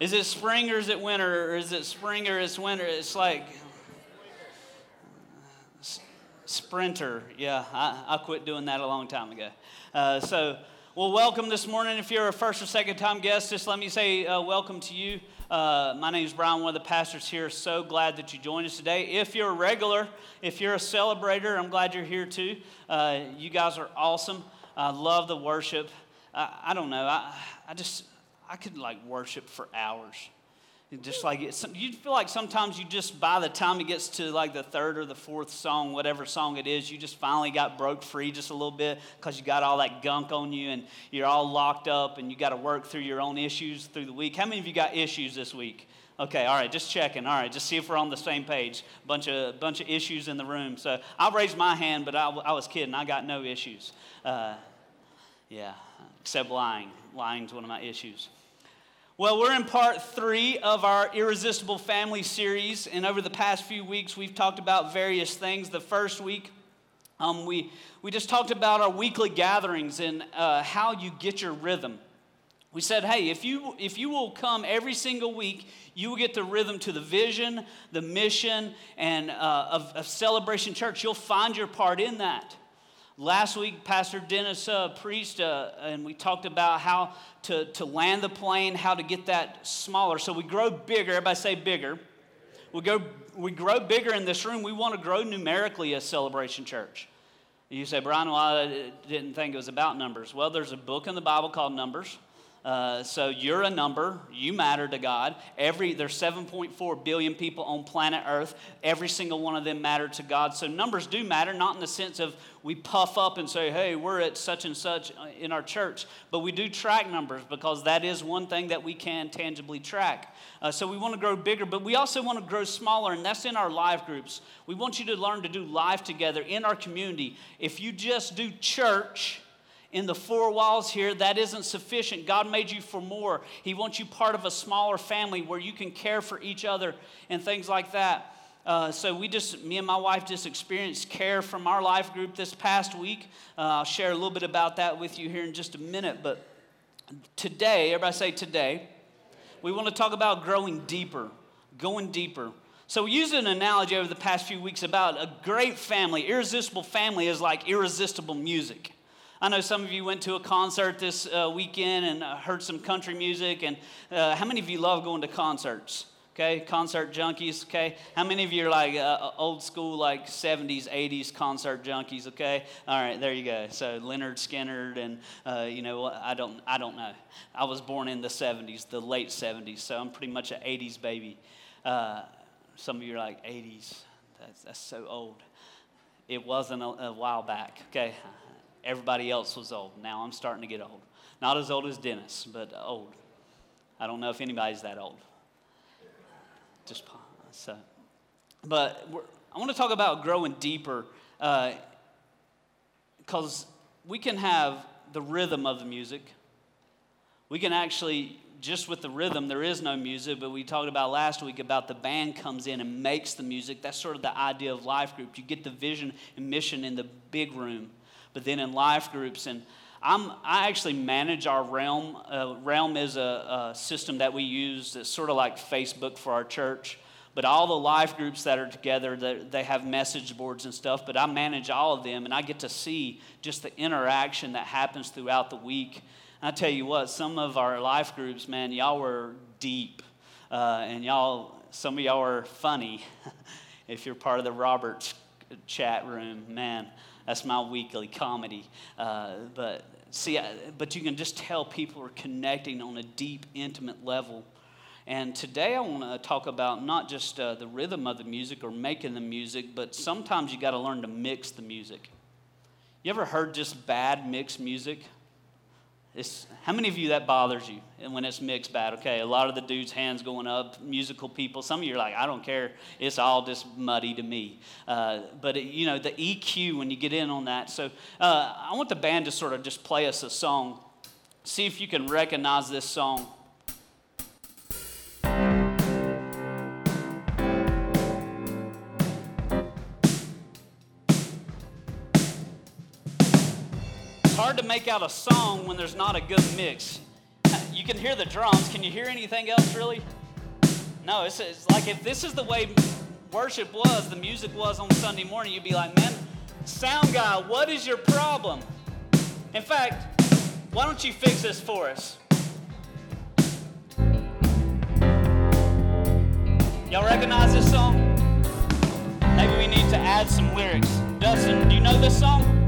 Is it spring or is it winter? Or is it spring or is winter? It's like sprinter. Yeah, I, I quit doing that a long time ago. Uh, so, well, welcome this morning. If you're a first or second time guest, just let me say uh, welcome to you. Uh, my name is Brian, one of the pastors here. So glad that you joined us today. If you're a regular, if you're a celebrator, I'm glad you're here too. Uh, you guys are awesome. I love the worship. I, I don't know. I, I just, I could like worship for hours. Just like it, you feel like sometimes you just by the time it gets to like the third or the fourth song, whatever song it is, you just finally got broke free just a little bit because you got all that gunk on you and you're all locked up and you got to work through your own issues through the week. How many of you got issues this week? Okay, all right, just checking. All right, just see if we're on the same page. Bunch of bunch of issues in the room. So I raised my hand, but I, I was kidding. I got no issues. Uh, yeah, except lying. Lying's one of my issues. Well, we're in part three of our Irresistible Family series, and over the past few weeks, we've talked about various things. The first week, um, we, we just talked about our weekly gatherings and uh, how you get your rhythm. We said, hey, if you, if you will come every single week, you will get the rhythm to the vision, the mission, and uh, of, of Celebration Church. You'll find your part in that. Last week, Pastor Dennis uh, preached, uh, and we talked about how to, to land the plane, how to get that smaller. So we grow bigger. Everybody say bigger. We, go, we grow bigger in this room. We want to grow numerically as Celebration Church. You say, Brian, well, I didn't think it was about numbers. Well, there's a book in the Bible called Numbers. Uh, so you're a number. You matter to God. Every there's 7.4 billion people on planet Earth. Every single one of them matter to God. So numbers do matter, not in the sense of we puff up and say, "Hey, we're at such and such uh, in our church," but we do track numbers because that is one thing that we can tangibly track. Uh, so we want to grow bigger, but we also want to grow smaller, and that's in our live groups. We want you to learn to do life together in our community. If you just do church in the four walls here, that isn't sufficient. God made you for more. He wants you part of a smaller family where you can care for each other and things like that. Uh, so we just, me and my wife just experienced care from our life group this past week. Uh, I'll share a little bit about that with you here in just a minute. But today, everybody say today, we want to talk about growing deeper, going deeper. So we used an analogy over the past few weeks about a great family. Irresistible family is like irresistible music. I know some of you went to a concert this uh, weekend and uh, heard some country music. And uh, how many of you love going to concerts? Okay, concert junkies. Okay, how many of you are like uh, old school, like 70s, 80s concert junkies? Okay, all right, there you go. So Lynyrd Skynyrd, and uh, you know, I don't, I don't know. I was born in the 70s, the late 70s, so I'm pretty much an 80s baby. Uh, some of you are like 80s. That's, that's so old. It wasn't a, a while back. Okay, Everybody else was old. Now I'm starting to get old. Not as old as Dennis, but old. I don't know if anybody's that old. Just so. But I want to talk about growing deeper because uh, we can have the rhythm of the music. We can actually, just with the rhythm, there is no music, but we talked about last week about the band comes in and makes the music. That's sort of the idea of life group. You get the vision and mission in the big room but then in life groups. And I'm, I actually manage our Realm. Uh, Realm is a, a system that we use that's sort of like Facebook for our church. But all the life groups that are together, they have message boards and stuff, but I manage all of them and I get to see just the interaction that happens throughout the week. And I tell you what, some of our life groups, man, y'all were deep. Uh, and y'all, some of y'all are funny if you're part of the Roberts chat room, man. That's my weekly comedy. Uh, but see, I, but you can just tell people are connecting on a deep, intimate level. And today I want to talk about not just uh, the rhythm of the music or making the music, but sometimes you got to learn to mix the music. You ever heard just bad mixed music? It's, how many of you that bothers you when it's mixed bad? Okay, a lot of the dudes' hands going up, musical people. Some of you are like, I don't care. It's all just muddy to me. Uh, but, it, you know, the EQ, when you get in on that. So uh, I want the band to sort of just play us a song. See if you can recognize this song. Hard to make out a song when there's not a good mix. you can hear the drums. Can you hear anything else, really? No, it's, it's like if this is the way worship was, the music was on Sunday morning, you'd be like, man, sound guy, what is your problem? In fact, why don't you fix this for us? Y'all recognize this song? Maybe we need to add some lyrics. Dustin, do you know this song?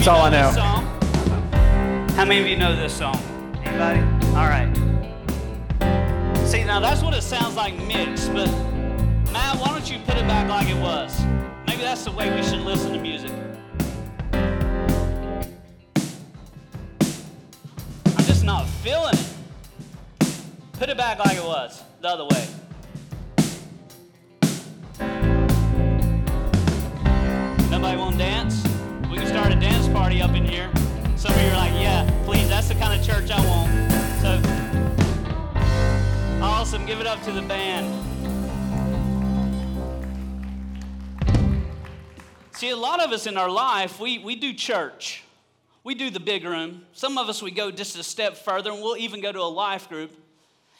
That's all I know. How many of you know this song? Anybody? All right. See, now that's what it sounds like mixed, but Matt, why don't you put it back like it was? Maybe that's the way we should listen to music. I'm just not feeling it. Put it back like it was, the other way. Nobody want to dance? Start a dance party up in here. Some of you are like, yeah, please, that's the kind of church I want. So, awesome. Give it up to the band. See, a lot of us in our life, we, we do church. We do the big room. Some of us, we go just a step further, and we'll even go to a life group.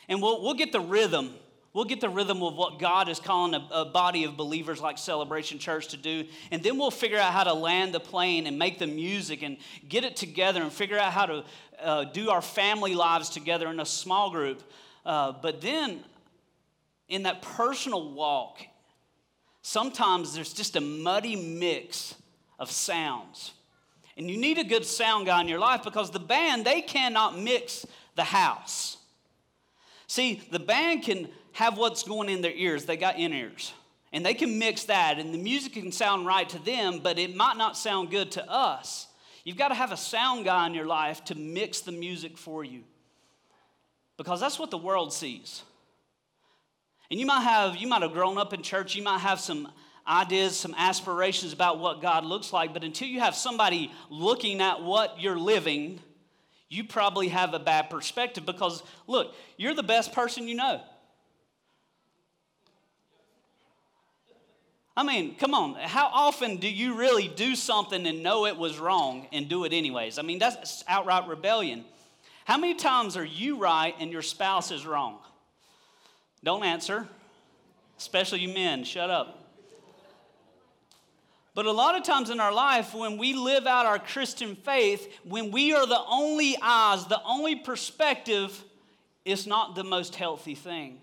And we'll, we'll get the rhythm. We'll get the rhythm of what God is calling a, a body of believers like Celebration Church to do. And then we'll figure out how to land the plane and make the music and get it together and figure out how to uh, do our family lives together in a small group. Uh, but then, in that personal walk, sometimes there's just a muddy mix of sounds. And you need a good sound guy in your life because the band, they cannot mix the house. See, the band can have what's going in their ears, they got in ears. And they can mix that, and the music can sound right to them, but it might not sound good to us. You've got to have a sound guy in your life to mix the music for you because that's what the world sees. And you might have you might have grown up in church, you might have some ideas, some aspirations about what God looks like, but until you have somebody looking at what you're living, you probably have a bad perspective because look, you're the best person you know. I mean, come on, how often do you really do something and know it was wrong and do it anyways? I mean, that's outright rebellion. How many times are you right and your spouse is wrong? Don't answer, especially you men, shut up. But a lot of times in our life, when we live out our Christian faith, when we are the only eyes, the only perspective, it's not the most healthy thing.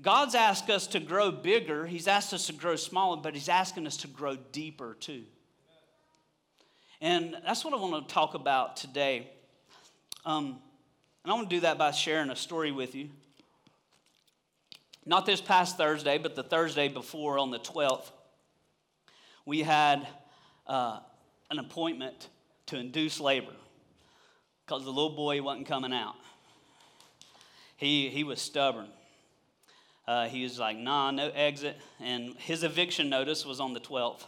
God's asked us to grow bigger, He's asked us to grow smaller, but He's asking us to grow deeper too. And that's what I want to talk about today. Um, and I want to do that by sharing a story with you. Not this past Thursday, but the Thursday before on the 12th, we had uh, an appointment to induce labor because the little boy wasn't coming out. He, he was stubborn. Uh, he was like, nah, no exit. And his eviction notice was on the 12th.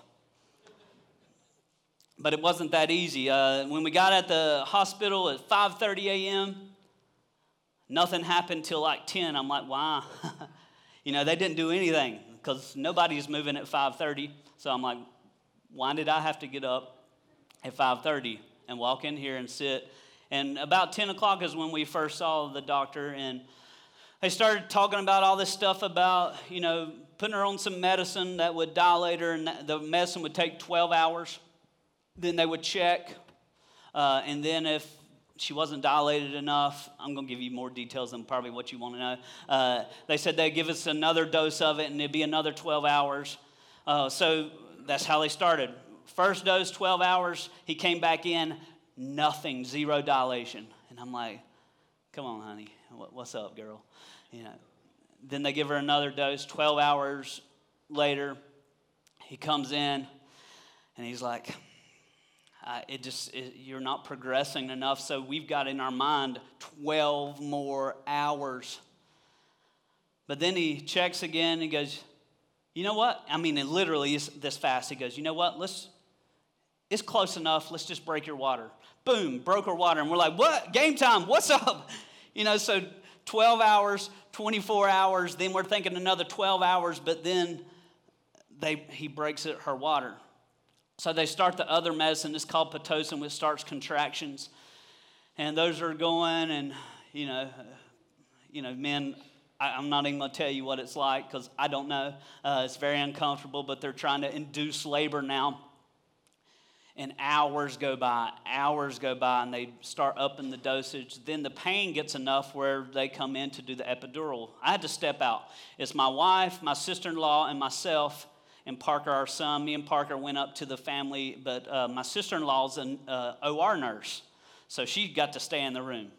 But it wasn't that easy. Uh, when we got at the hospital at 5.30 a.m., nothing happened till like 10. I'm like, why? you know, they didn't do anything because nobody's moving at 5.30. So I'm like, why did I have to get up at 5.30 and walk in here and sit? And about 10 o'clock is when we first saw the doctor, and they started talking about all this stuff about, you know, putting her on some medicine that would dilate her, and the medicine would take 12 hours. Then they would check, uh, and then if she wasn't dilated enough, I'm going to give you more details than probably what you want to know. Uh, they said they'd give us another dose of it, and it'd be another 12 hours. Uh, so that's how they started. First dose, 12 hours. He came back in, nothing, zero dilation. And I'm like, come on, honey, what's up, girl? You know. Then they give her another dose. 12 hours later, he comes in, and he's like, it just it, you're not progressing enough. So we've got in our mind 12 more hours. But then he checks again and goes you know what? I mean it literally is this fast. He goes you know what? Let's it's close enough. Let's just break your water. Boom broke her water. And we're like what? Game time. What's up you know so 12 hours, 24 hours, then we're thinking another 12 hours, but then they, he breaks it, her water. So they start the other medicine. It's called Pitocin, which starts contractions. And those are going, and, you know, you know, men, I, am not even going to tell you what it's like because I don't know. Uh, it's very uncomfortable, but they're trying to induce labor now and hours go by, hours go by, and they start upping the dosage. Then the pain gets enough where they come in to do the epidural. I had to step out. It's my wife, my sister in law, and myself, and Parker, our son. Me and Parker went up to the family, but uh, my sister in law's an uh, OR nurse, so she got to stay in the room.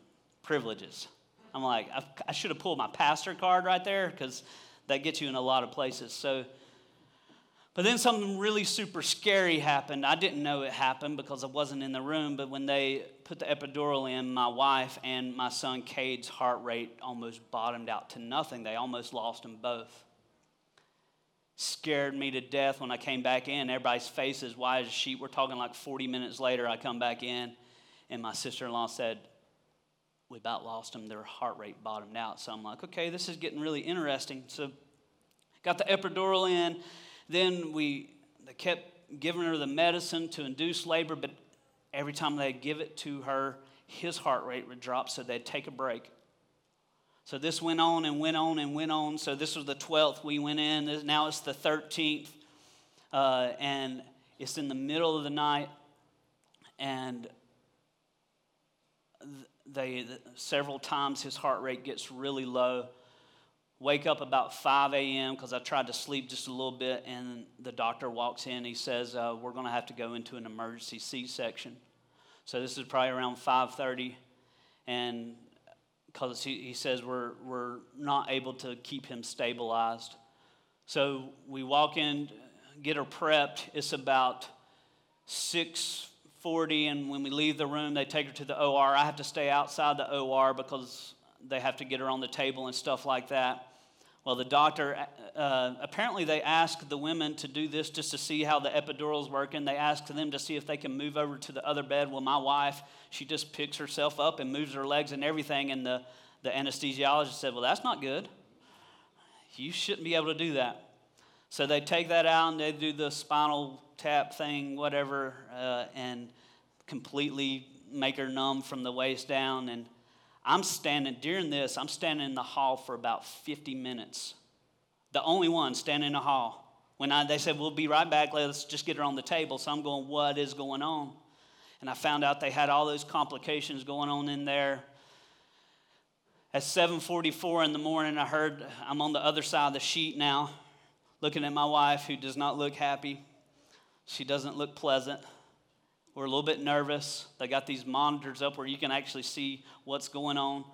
Privileges. I'm like, I, I should have pulled my pastor card right there because that gets you in a lot of places. So, but then something really super scary happened. I didn't know it happened because I wasn't in the room, but when they put the epidural in, my wife and my son Cade's heart rate almost bottomed out to nothing. They almost lost them both. Scared me to death when I came back in. Everybody's face is white as a sheet. We're talking like 40 minutes later, I come back in, and my sister in law said, We about lost them. Their heart rate bottomed out. So I'm like, Okay, this is getting really interesting. So got the epidural in then we they kept giving her the medicine to induce labor, but every time they give it to her, his heart rate would drop, so they'd take a break. So this went on and went on and went on. So this was the 12th we went in. Now it's the 13th. Uh, and it's in the middle of the night. And they, several times his heart rate gets really low wake up about 5 a.m. because I tried to sleep just a little bit, and the doctor walks in. He says, uh, "We're going to have to go into an emergency C-section." So this is probably around 5:30, and because he, he says we're we're not able to keep him stabilized, so we walk in, get her prepped. It's about 6:40, and when we leave the room, they take her to the OR. I have to stay outside the OR because they have to get her on the table and stuff like that. Well, the doctor, uh, apparently, they asked the women to do this just to see how the epidural's working. They asked them to see if they can move over to the other bed. Well, my wife, she just picks herself up and moves her legs and everything. And the, the anesthesiologist said, Well, that's not good. You shouldn't be able to do that. So they take that out and they do the spinal tap thing, whatever, uh, and completely make her numb from the waist down. And I'm standing, during this, I'm standing in the hall for about 50 minutes. The only one standing in the hall. When I, they said, We'll be right back, let's just get her on the table. So I'm going, What is going on? And I found out they had all those complications going on in there. At 7:44 in the morning, I heard I'm on the other side of the sheet now, looking at my wife who does not look happy. She doesn't look pleasant. We're a little bit nervous. They got these monitors up where you can actually see what's going on.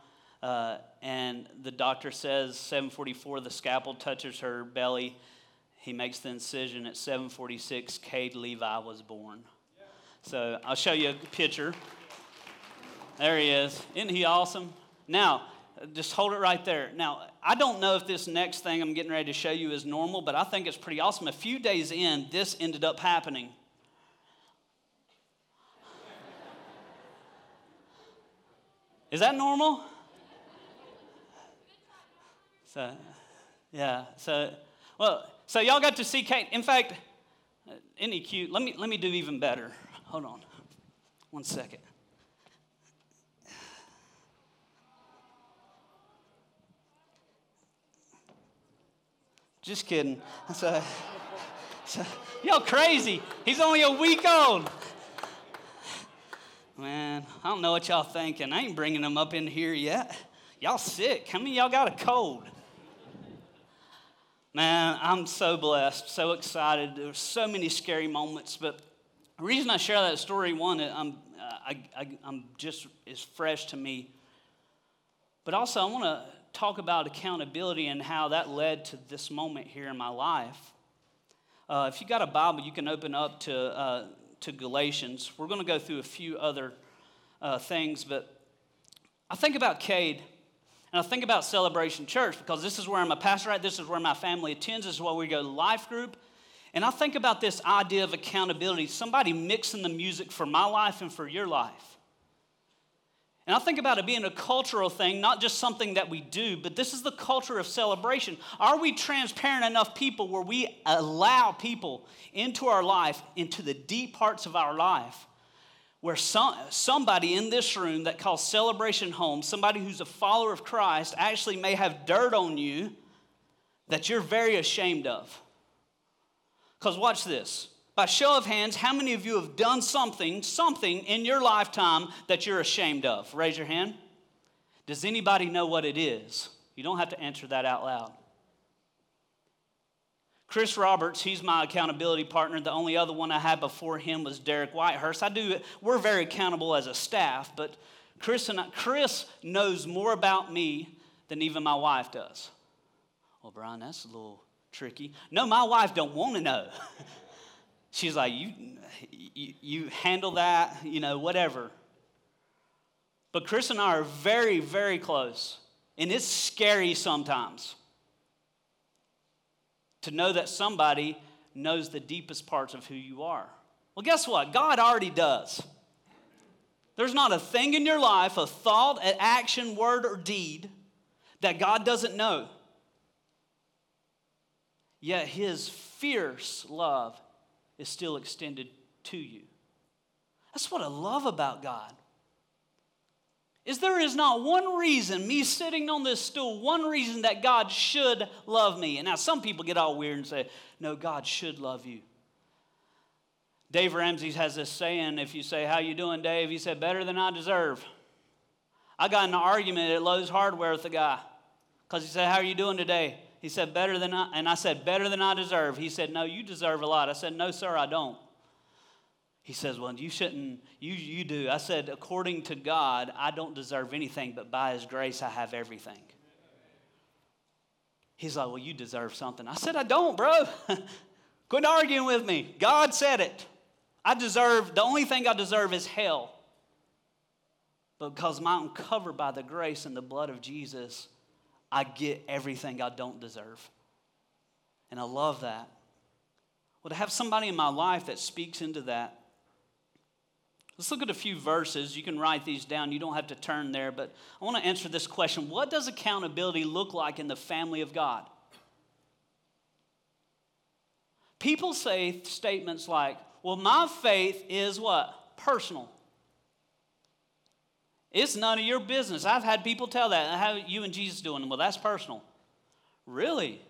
Uh, and the doctor says 744, the scalpel touches her belly. He makes the incision at 746. Cade Levi was born. So I'll show you a picture. There he is. Isn't he awesome? Now, just hold it right there. Now, I don't know if this next thing I'm getting ready to show you is normal, but I think it's pretty awesome. A few days in, this ended up happening. Is that normal? So, yeah. So, well, so y'all got to see Cade. In fact, isn't cute? Let me let me do even better. Hold on, one second. Just kidding. So, so, y'all crazy. He's only a week old. Man, I don't know what y'all thinking. I ain't bringing them up in here yet. Y'all sick. How many y'all got a cold? Man, I'm so blessed, so excited. There were so many scary moments, but the reason I share that story, one, I'm, I, I, I'm just is fresh to me. But also, I want to talk about accountability and how that led to this moment here in my life. Uh, if you got a Bible, you can open up to uh, to Galatians. We're going to go through a few other uh, things, but I think about Cade and I think about Celebration Church because this is where I'm a pastor at, this is where my family attends, this is where we go to life group. And I think about this idea of accountability, somebody mixing the music for my life and for your life. And I think about it being a cultural thing, not just something that we do, but this is the culture of celebration. Are we transparent enough people where we allow people into our life, into the deep parts of our life, where some, somebody in this room that calls Celebration home, somebody who's a follower of Christ, actually may have dirt on you that you're very ashamed of? Because watch this. By show of hands, how many of you have done something, something in your lifetime that you're ashamed of? Raise your hand. Does anybody know what it is? You don't have to answer that out loud. Chris Roberts, he's my accountability partner. The only other one I had before him was Derek Whitehurst. I do, we're very accountable as a staff, but Chris and I, Chris knows more about me than even my wife does. Well, Brian, that's a little tricky. No, my wife don't want to know. She's like, you, you, you handle that, you know, whatever. But Chris and I are very, very close. And it's scary sometimes to know that somebody knows the deepest parts of who you are. Well, guess what? God already does. There's not a thing in your life, a thought, an action, word, or deed that God doesn't know. Yet his fierce love is still extended to you. That's what I love about God. Is there is not one reason, me sitting on this stool, one reason that God should love me. And now some people get all weird and say, no, God should love you. Dave Ramsey has this saying, if you say, how you doing, Dave? He said, better than I deserve. I got in an argument at Lowe's Hardware with a guy because he said, how are you doing today? He said, Better than I, and I said, Better than I deserve. He said, No, you deserve a lot. I said, No, sir, I don't. He says, Well, you shouldn't, you, you do. I said, According to God, I don't deserve anything, but by His grace, I have everything. He's like, Well, you deserve something. I said, I don't, bro. Quit arguing with me. God said it. I deserve, the only thing I deserve is hell. But because I'm covered by the grace and the blood of Jesus, I get everything I don't deserve. And I love that. Well, to have somebody in my life that speaks into that. Let's look at a few verses. You can write these down. You don't have to turn there, but I want to answer this question What does accountability look like in the family of God? People say statements like, Well, my faith is what? Personal. It's none of your business. I've had people tell that. How you and Jesus doing? Well, that's personal. Really?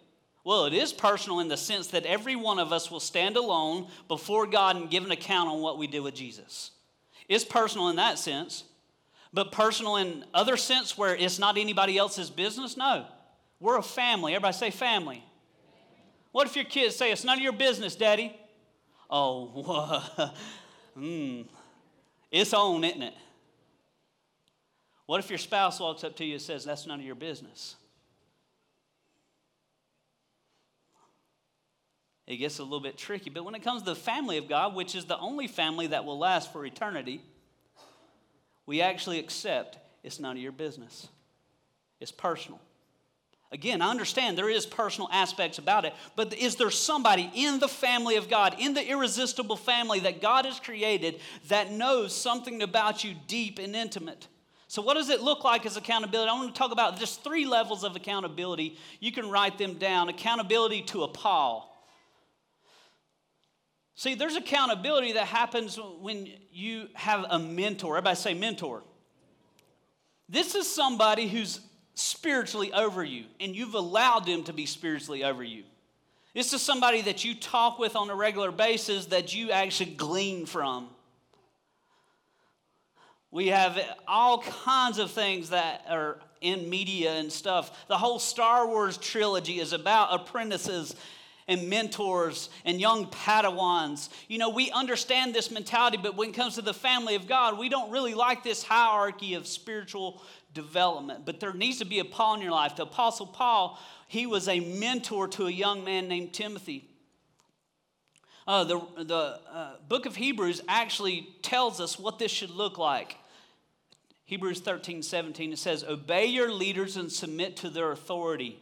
Well, it is personal in the sense that every one of us will stand alone before God and give an account on what we did with Jesus. It's personal in that sense, but personal in other sense where it's not anybody else's business? No. We're a family. Everybody say family. What if your kids say, It's none of your business, Daddy? Oh, hmm. It's on, isn't it? What if your spouse walks up to you and says, That's none of your business? It gets a little bit tricky. But when it comes to the family of God, which is the only family that will last for eternity, we actually accept it's none of your business. It's personal. Again, I understand there is personal aspects about it, but is there somebody in the family of God, in the irresistible family that God has created, that knows something about you deep and intimate? So, what does it look like as accountability? I want to talk about just three levels of accountability. You can write them down accountability to a Paul. See, there's accountability that happens when you have a mentor. Everybody say mentor. This is somebody who's spiritually over you, and you've allowed them to be spiritually over you. This is somebody that you talk with on a regular basis that you actually glean from. We have all kinds of things that are in media and stuff. The whole Star Wars trilogy is about apprentices and mentors and young Padawans. You know, we understand this mentality, but when it comes to the family of God, we don't really like this hierarchy of spiritual development. But there needs to be a Paul in your life. The Apostle Paul, he was a mentor to a young man named Timothy. Uh, the the uh, book of Hebrews actually tells us what this should look like. Hebrews 13, 17, it says, Obey your leaders and submit to their authority.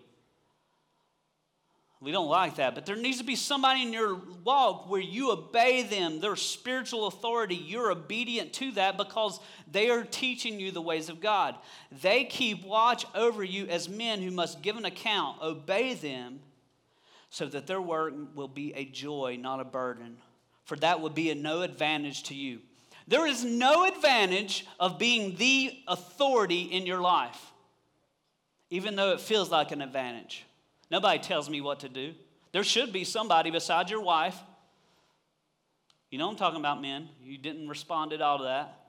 We don't like that, but there needs to be somebody in your walk where you obey them, their spiritual authority. You're obedient to that because they are teaching you the ways of God. They keep watch over you as men who must give an account. Obey them so that their work will be a joy, not a burden. For that would be a no advantage to you. There is no advantage of being the authority in your life, even though it feels like an advantage. Nobody tells me what to do. There should be somebody besides your wife. You know I'm talking about, men. You didn't respond at all to that.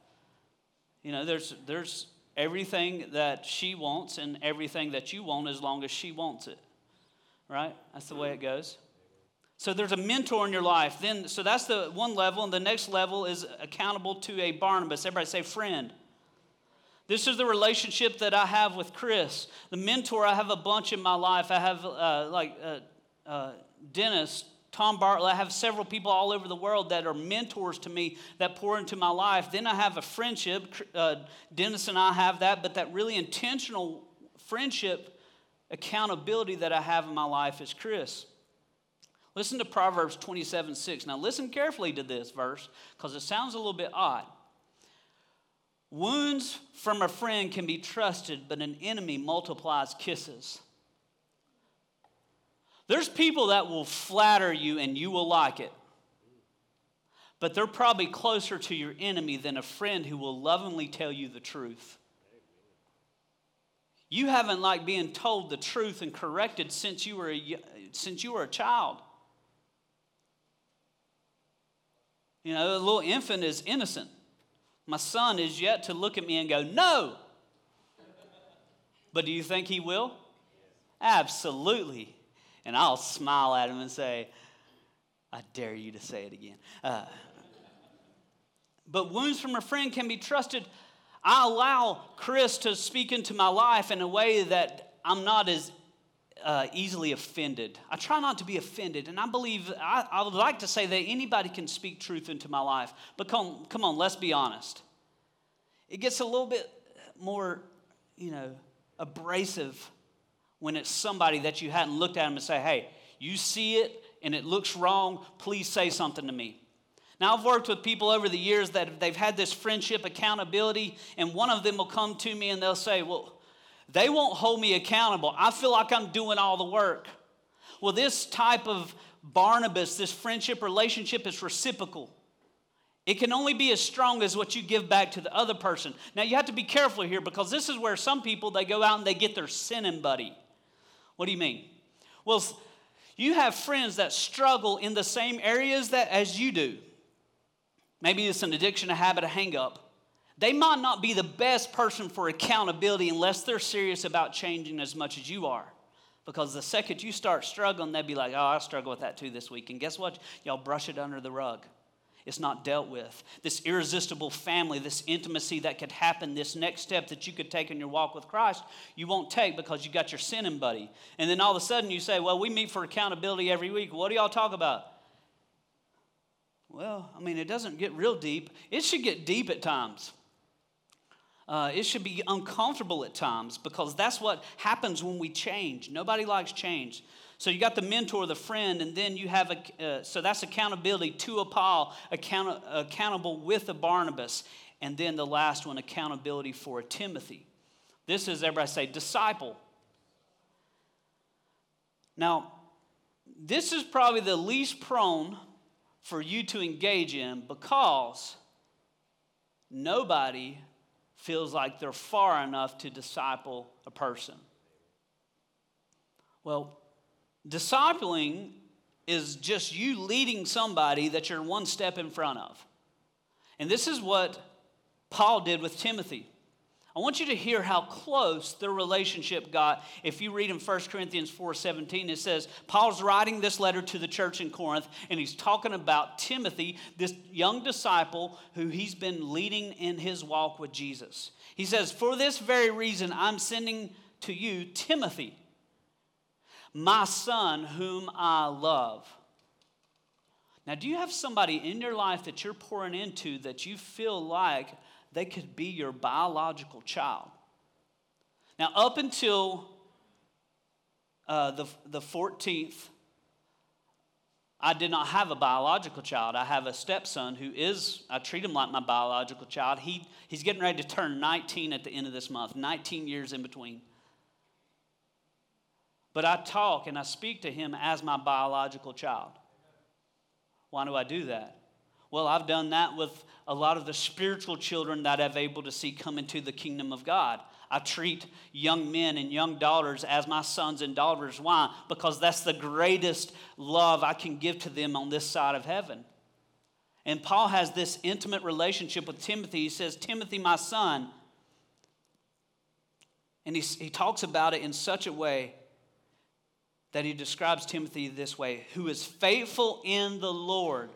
You know, there's, there's everything that she wants and everything that you want as long as she wants it. Right? That's the way it goes. So there's a mentor in your life. Then, so that's the one level, and the next level is accountable to a Barnabas. Everybody say friend. This is the relationship that I have with Chris. The mentor, I have a bunch in my life. I have uh, like uh, uh, Dennis, Tom Bartlett. I have several people all over the world that are mentors to me that pour into my life. Then I have a friendship. Uh, Dennis and I have that, but that really intentional friendship accountability that I have in my life is Chris. Listen to Proverbs 27 6. Now, listen carefully to this verse because it sounds a little bit odd. Wounds from a friend can be trusted, but an enemy multiplies kisses. There's people that will flatter you and you will like it. But they're probably closer to your enemy than a friend who will lovingly tell you the truth. You haven't liked being told the truth and corrected since you were a, since you were a child. You know, a little infant is innocent. My son is yet to look at me and go, No. But do you think he will? Absolutely. And I'll smile at him and say, I dare you to say it again. Uh, but wounds from a friend can be trusted. I allow Chris to speak into my life in a way that I'm not as uh, easily offended. I try not to be offended, and I believe I, I, would like to say that anybody can speak truth into my life. But come, come on, let's be honest. It gets a little bit more, you know, abrasive when it's somebody that you hadn't looked at them and say, "Hey, you see it and it looks wrong. Please say something to me." Now, I've worked with people over the years that they've had this friendship accountability, and one of them will come to me and they'll say, Well, they won't hold me accountable. I feel like I'm doing all the work. Well, this type of Barnabas, this friendship relationship is reciprocal. It can only be as strong as what you give back to the other person. Now you have to be careful here because this is where some people they go out and they get their sinning buddy. What do you mean? Well, you have friends that struggle in the same areas that as you do. Maybe it's an addiction, a habit, a hang up. They might not be the best person for accountability unless they're serious about changing as much as you are. Because the second you start struggling, they'll be like, oh, I struggle with that too this week. And guess what? Y'all brush it under the rug. It's not dealt with. This irresistible family, this intimacy that could happen, this next step that you could take in your walk with Christ, you won't take because you got your sinning buddy. And then all of a sudden you say, Well, we meet for accountability every week. What do y'all talk about? Well, I mean, it doesn't get real deep. It should get deep at times. Uh, it should be uncomfortable at times because that's what happens when we change. Nobody likes change. So you got the mentor, the friend, and then you have a, uh, so that's accountability to a Paul, account, accountable with a Barnabas, and then the last one, accountability for a Timothy. This is everybody say disciple. Now, this is probably the least prone for you to engage in because nobody feels like they're far enough to disciple a person. Well, discipling is just you leading somebody that you're one step in front of. And this is what Paul did with Timothy. I want you to hear how close their relationship got. If you read in 1 Corinthians 4:17, it says, Paul's writing this letter to the church in Corinth, and he's talking about Timothy, this young disciple who he's been leading in his walk with Jesus. He says, For this very reason, I'm sending to you Timothy, my son, whom I love. Now, do you have somebody in your life that you're pouring into that you feel like they could be your biological child. Now, up until uh, the, the 14th I did not have a biological child. I have a stepson who is, I treat him like my biological child. He, he's getting ready to turn 19 at the end of this month, 19 years in between. But I talk and I speak to him as my biological child. Why do I do that? Well, I've done that with a lot of the spiritual children that I've able to see come into the kingdom of God. I treat young men and young daughters as my sons and daughters. Why? Because that's the greatest love I can give to them on this side of heaven. And Paul has this intimate relationship with Timothy. He says, Timothy, my son. And he, he talks about it in such a way that he describes Timothy this way who is faithful in the Lord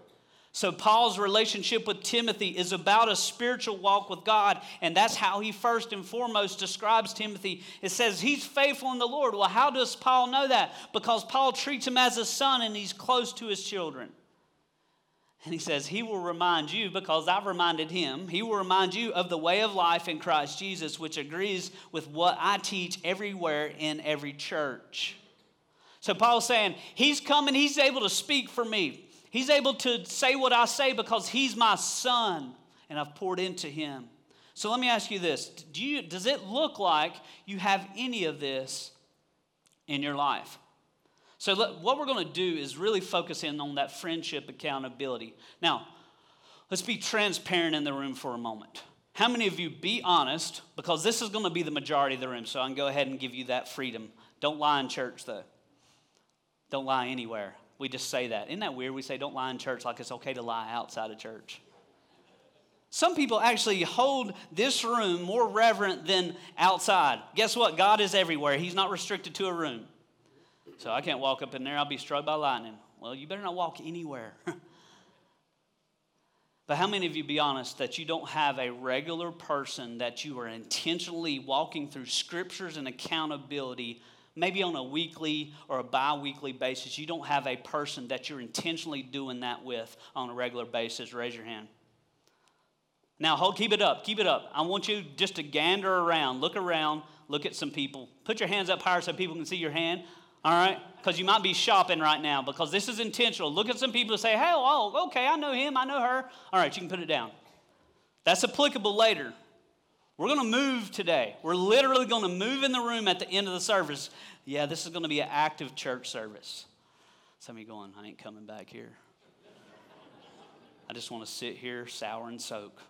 so, Paul's relationship with Timothy is about a spiritual walk with God, and that's how he first and foremost describes Timothy. It says he's faithful in the Lord. Well, how does Paul know that? Because Paul treats him as a son and he's close to his children. And he says, He will remind you, because I've reminded him, He will remind you of the way of life in Christ Jesus, which agrees with what I teach everywhere in every church. So Paul's saying, He's coming, He's able to speak for me. He's able to say what I say because he's my son and I've poured into him. So let me ask you this Do you, Does it look like you have any of this in your life? So, let, what we're going to do is really focus in on that friendship accountability. Now, let's be transparent in the room for a moment. How many of you, be honest, because this is going to be the majority of the room, so I can go ahead and give you that freedom. Don't lie in church, though. Don't lie anywhere. We just say that. Isn't that weird? We say don't lie in church like it's okay to lie outside of church. Some people actually hold this room more reverent than outside. Guess what? God is everywhere. He's not restricted to a room. So I can't walk up in there, I'll be struck by lightning. Well, you better not walk anywhere. but how many of you be honest that you don't have a regular person that you are intentionally walking through scriptures and accountability maybe on a weekly or a bi weekly basis, you don't have a person that you're intentionally doing that with on a regular basis, raise your hand. Now, hold, keep it up, keep it up. I want you just to gander around, look around, look at some people. Put your hands up higher so people can see your hand, all right? Because you might be shopping right now because this is intentional. Look at some people and say, hey, oh, okay, I know him, I know her. All right, you can put it down. That's applicable later. We're going to move today. We're literally going to move in the room at the end of the service. Yeah, this is going to be an active church service. Some of you going, I ain't coming back here. I just want to sit here, sour and soak.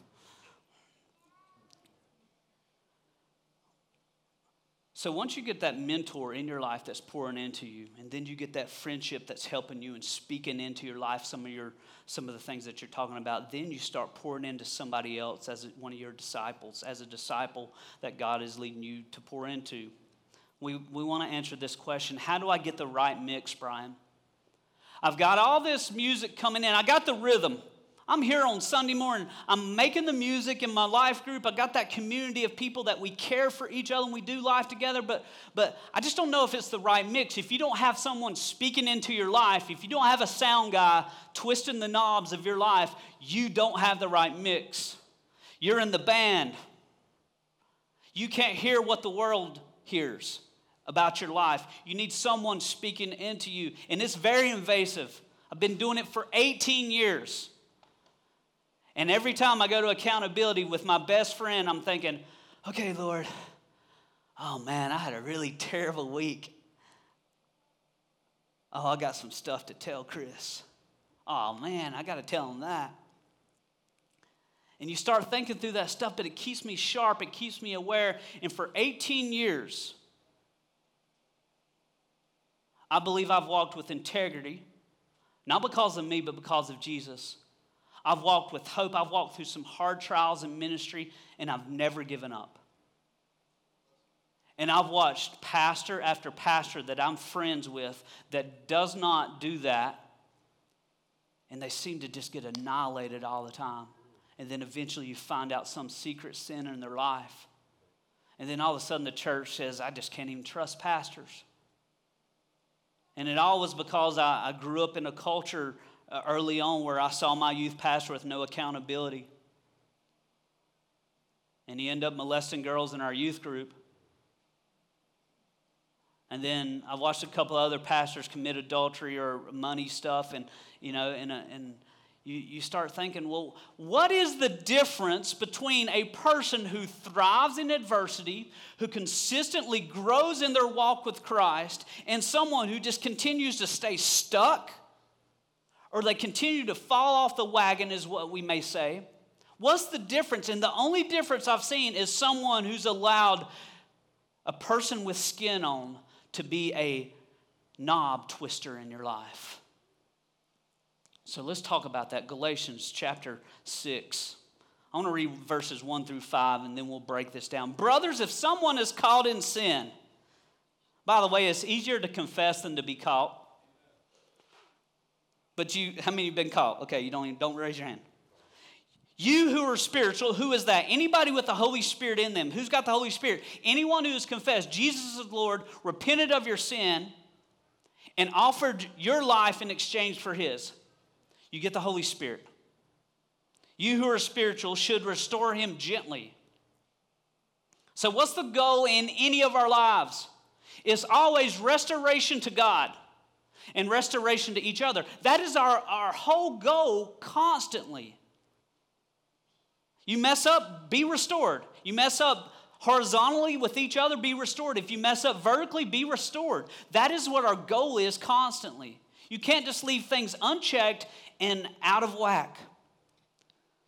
So once you get that mentor in your life that's pouring into you, and then you get that friendship that's helping you and speaking into your life some of your some of the things that you're talking about, then you start pouring into somebody else as one of your disciples, as a disciple that God is leading you to pour into. We, we want to answer this question How do I get the right mix, Brian? I've got all this music coming in. I got the rhythm. I'm here on Sunday morning. I'm making the music in my life group. I got that community of people that we care for each other and we do life together, but, but I just don't know if it's the right mix. If you don't have someone speaking into your life, if you don't have a sound guy twisting the knobs of your life, you don't have the right mix. You're in the band. You can't hear what the world hears about your life. You need someone speaking into you, and it's very invasive. I've been doing it for 18 years. And every time I go to accountability with my best friend, I'm thinking, okay, Lord, oh man, I had a really terrible week. Oh, I got some stuff to tell Chris. Oh man, I got to tell him that. And you start thinking through that stuff, but it keeps me sharp, it keeps me aware. And for 18 years, I believe I've walked with integrity, not because of me, but because of Jesus. I've walked with hope. I've walked through some hard trials in ministry, and I've never given up. And I've watched pastor after pastor that I'm friends with that does not do that, and they seem to just get annihilated all the time. And then eventually you find out some secret sin in their life. And then all of a sudden the church says, I just can't even trust pastors. And it all was because I, I grew up in a culture early on where I saw my youth pastor with no accountability. And he ended up molesting girls in our youth group. And then I've watched a couple other pastors commit adultery or money stuff, and you know, and, uh, and you, you start thinking, well, what is the difference between a person who thrives in adversity, who consistently grows in their walk with Christ, and someone who just continues to stay stuck, or they continue to fall off the wagon, is what we may say? What's the difference? And the only difference I've seen is someone who's allowed a person with skin on to be a knob twister in your life. So let's talk about that. Galatians chapter 6. I want to read verses 1 through 5 and then we'll break this down. Brothers, if someone is caught in sin, by the way, it's easier to confess than to be caught. But you, how many have been caught? Okay, you don't even, don't raise your hand. You who are spiritual, who is that? Anybody with the Holy Spirit in them. Who's got the Holy Spirit? Anyone who has confessed Jesus is Lord, repented of your sin, and offered your life in exchange for his. You get the Holy Spirit. You who are spiritual should restore him gently. So, what's the goal in any of our lives? It's always restoration to God and restoration to each other. That is our, our whole goal constantly. You mess up, be restored. You mess up horizontally with each other, be restored. If you mess up vertically, be restored. That is what our goal is constantly. You can't just leave things unchecked and out of whack.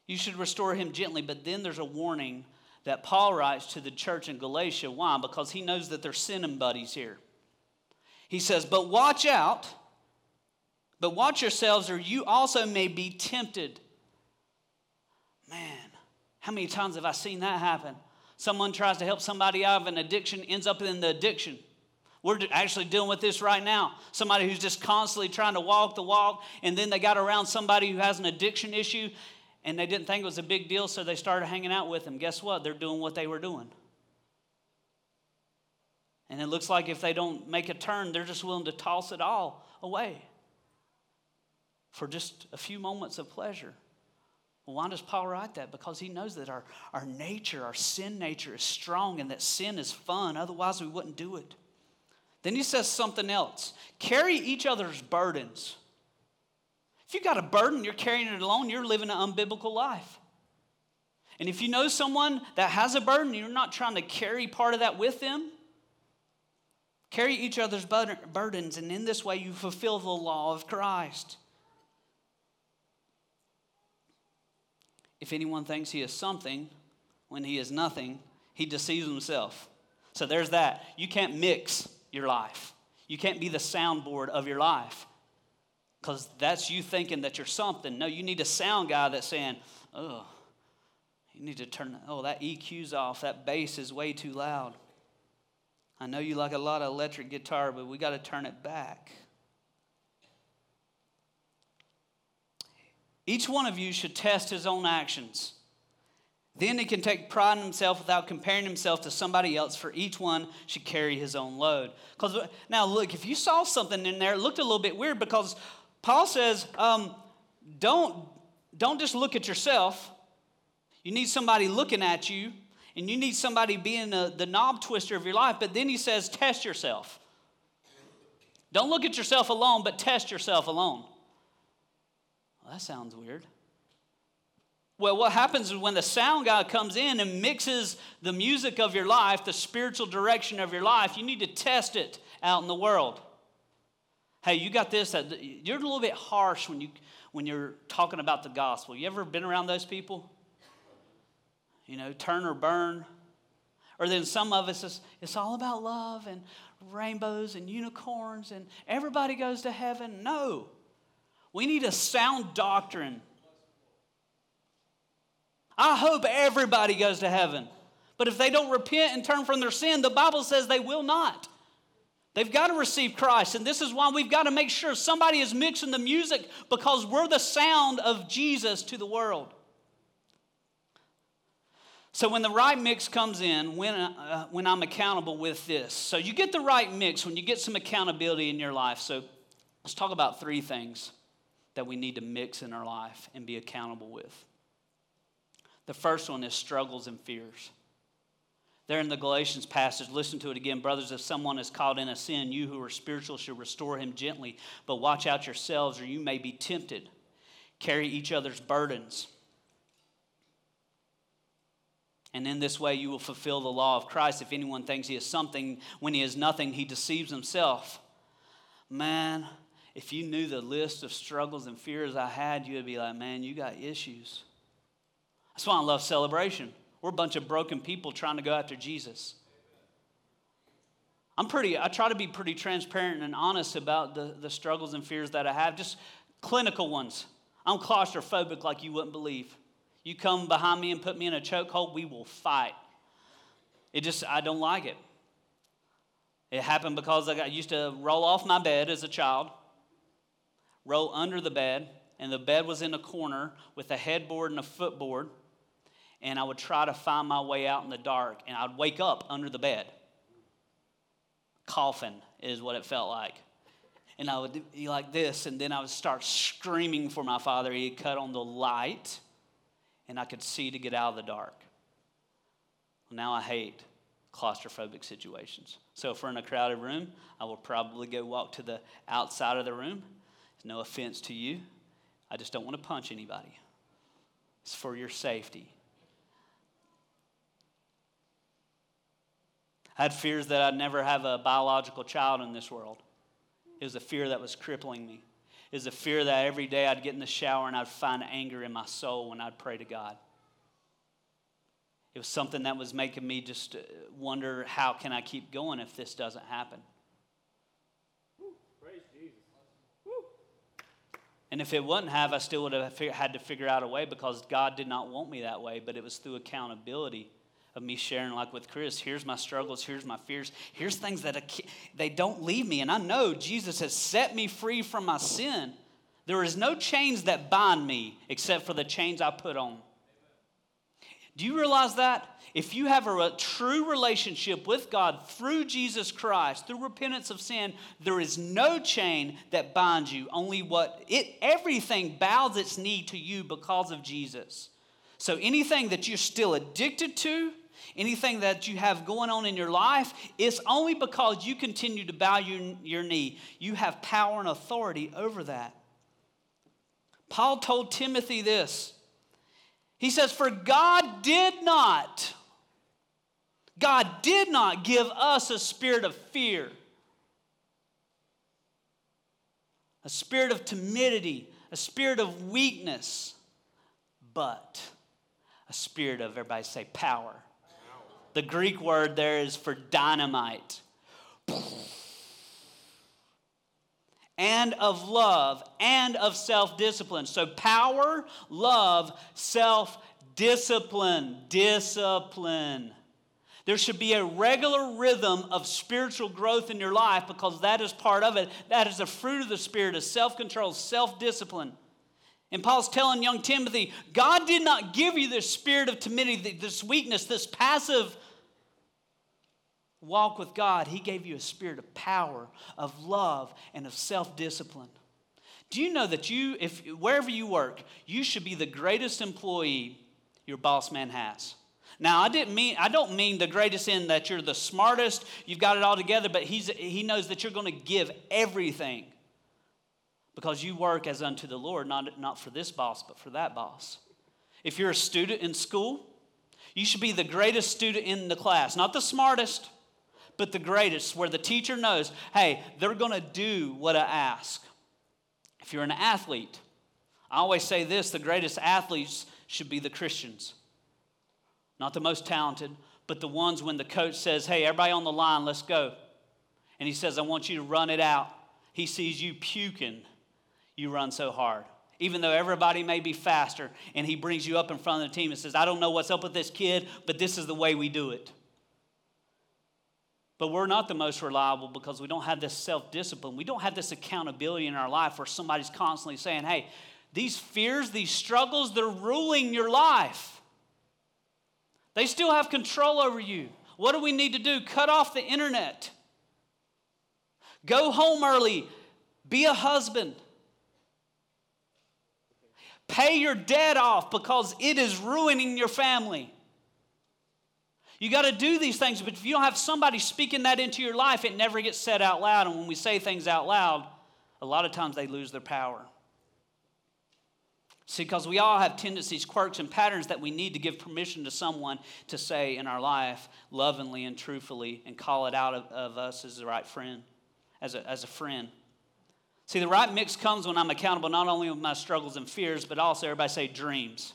You should restore him gently, but then there's a warning that Paul writes to the church in Galatia. Why? Because he knows that they're sinning buddies here. He says, But watch out, but watch yourselves, or you also may be tempted. Man, how many times have I seen that happen? Someone tries to help somebody out of an addiction, ends up in the addiction. We're actually dealing with this right now. Somebody who's just constantly trying to walk the walk, and then they got around somebody who has an addiction issue, and they didn't think it was a big deal, so they started hanging out with them. Guess what? They're doing what they were doing. And it looks like if they don't make a turn, they're just willing to toss it all away for just a few moments of pleasure. Well, why does Paul write that? Because he knows that our, our nature, our sin nature, is strong and that sin is fun. Otherwise, we wouldn't do it. Then he says something else carry each other's burdens. If you got a burden, you're carrying it alone, you're living an unbiblical life. And if you know someone that has a burden, you're not trying to carry part of that with them. Carry each other's burdens, and in this way, you fulfill the law of Christ. If anyone thinks he is something when he is nothing, he deceives himself. So there's that. You can't mix your life, you can't be the soundboard of your life because that's you thinking that you're something. No, you need a sound guy that's saying, oh, you need to turn, oh, that EQ's off, that bass is way too loud. I know you like a lot of electric guitar, but we got to turn it back. Each one of you should test his own actions. Then he can take pride in himself without comparing himself to somebody else, for each one should carry his own load. Because now, look, if you saw something in there, it looked a little bit weird because Paul says, um, don't, don't just look at yourself. You need somebody looking at you, and you need somebody being a, the knob twister of your life. But then he says, test yourself. Don't look at yourself alone, but test yourself alone. Well, that sounds weird. Well, what happens is when the sound guy comes in and mixes the music of your life, the spiritual direction of your life, you need to test it out in the world. Hey, you got this. You're a little bit harsh when, you, when you're talking about the gospel. You ever been around those people? You know, turn or burn. Or then some of us, it's, all about love and rainbows and unicorns and everybody goes to heaven. No. We need a sound doctrine. I hope everybody goes to heaven. But if they don't repent and turn from their sin, the Bible says they will not. They've got to receive Christ. And this is why we've got to make sure somebody is mixing the music because we're the sound of Jesus to the world. So when the right mix comes in, when, uh, when I'm accountable with this. So you get the right mix when you get some accountability in your life. So let's talk about three things that we need to mix in our life and be accountable with. The first one is struggles and fears. There in the Galatians passage, listen to it again. Brothers, if someone is caught in a sin, you who are spiritual should restore him gently, but watch out yourselves, or you may be tempted. Carry each other's burdens. And in this way, you will fulfill the law of Christ. If anyone thinks he is something when he is nothing, he deceives himself. Man, if you knew the list of struggles and fears I had, you would be like, man, you got issues. That's why I love celebration. We're a bunch of broken people trying to go after Jesus. I'm pretty, I try to be pretty transparent and honest about the, the struggles and fears that I have, just clinical ones. I'm claustrophobic like you wouldn't believe. You come behind me and put me in a chokehold, we will fight. It just, I don't like it. It happened because I got used to roll off my bed as a child, roll under the bed, and the bed was in a corner with a headboard and a footboard and I would try to find my way out in the dark, and I'd wake up under the bed. Coughing is what it felt like. And I would be like this, and then I would start screaming for my father. He'd cut on the light, and I could see to get out of the dark. Now I hate claustrophobic situations. So if we're in a crowded room, I will probably go walk to the outside of the room. It's No offense to you. I just don't want to punch anybody. It's for your safety. I had fears that I'd never have a biological child in this world. It was a fear that was crippling me. Was a fear that every day I'd get in the shower and I'd find anger in my soul when I'd pray to God. It was something that was making me just uh, wonder how can I keep going if this doesn't happen. And if it wouldn't have, I still would have had to figure out a way because God did not want me that way, but it was through accountability of me sharing like with chris here's my struggles here's my fears here's things that they don't leave me and i know jesus has set me free from my sin. There is no chains that bind me except for the chains i put on. Do you realize that? If you have a, a true relationship with god through jesus christ through repentance of sin there is no chain that binds you only what it everything bows its knee to you because of jesus. So anything that you're still addicted to anything that you have going on in your life, it's only because you continue to bow your, your knee. You have power and authority over that. Paul told Timothy this. He says, For God did not, God did not give us a spirit of fear, a spirit of timidity, a spirit of weakness, but a spirit of, everybody say, power the Greek word there is for dynamite. And of love and of self discipline. So, power, love, self discipline. Discipline. There should be a regular rhythm of spiritual growth in your life because that is part of it. That is the fruit of the Spirit, of self control, self discipline. And Paul's telling young Timothy, God did not give you this spirit of timidity, this weakness, this passive walk with God. He gave you a spirit of power, of love, and of self discipline. Do you know that you, if wherever you work, you should be the greatest employee your boss man has? Now, I didn't mean I don't mean the greatest in that you're the smartest, you've got it all together, but he's, he knows that you're going to give everything because you work as unto the Lord, not, not for this boss, but for that boss. If you're a student in school, you should be the greatest student in the class, not the smartest, but the greatest, where the teacher knows, hey, they're going to do what I ask. If you're an athlete, I always say this the greatest athletes should be the Christians. Not the most talented, but the ones when the coach says, hey, everybody on the line, let's go. And he says, I want you to run it out. He sees you puking, you run so hard. Even though everybody may be faster, and he brings you up in front of the team and says, I don't know what's up with this kid, but this is the way we do it. But we're not the most reliable because we don't have this self discipline. We don't have this accountability in our life where somebody's constantly saying, hey, these fears, these struggles, they're ruling your life. They still have control over you. What do we need to do? Cut off the internet. Go home early. Be a husband. Pay your debt off because it is ruining your family. You got to do these things, but if you don't have somebody speaking that into your life, it never gets said out loud. And when we say things out loud, a lot of times they lose their power. See, because we all have tendencies, quirks, and patterns that we need to give permission to someone to say in our life lovingly and truthfully and call it out of, of us as the right friend, as a, as a friend. See, the right mix comes when I'm accountable not only with my struggles and fears, but also, everybody say, dreams.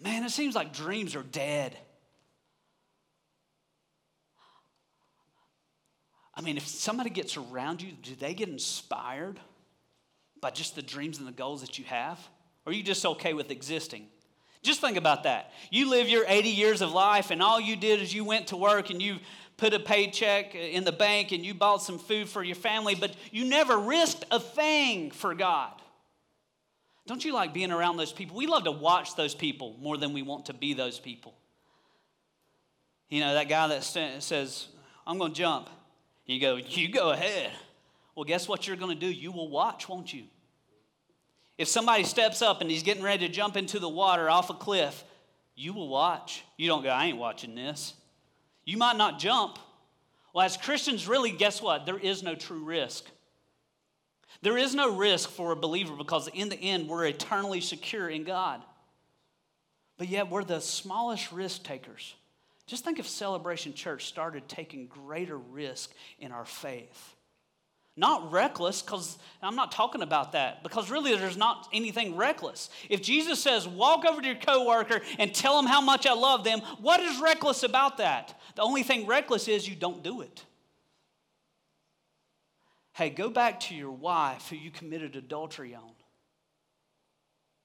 Man, it seems like dreams are dead. I mean, if somebody gets around you, do they get inspired by just the dreams and the goals that you have? Or are you just okay with existing? Just think about that. You live your 80 years of life, and all you did is you went to work and you put a paycheck in the bank and you bought some food for your family, but you never risked a thing for God. Don't you like being around those people? We love to watch those people more than we want to be those people. You know, that guy that says, I'm going to jump. You go, You go ahead. Well, guess what you're going to do? You will watch, won't you? If somebody steps up and he's getting ready to jump into the water off a cliff, you will watch. You don't go, I ain't watching this. You might not jump. Well, as Christians, really, guess what? There is no true risk. There is no risk for a believer because in the end, we're eternally secure in God. But yet, we're the smallest risk takers. Just think if Celebration Church started taking greater risk in our faith. Not reckless, because I'm not talking about that, because really there's not anything reckless. If Jesus says, walk over to your coworker and tell them how much I love them, what is reckless about that? The only thing reckless is you don't do it. Hey, go back to your wife who you committed adultery on.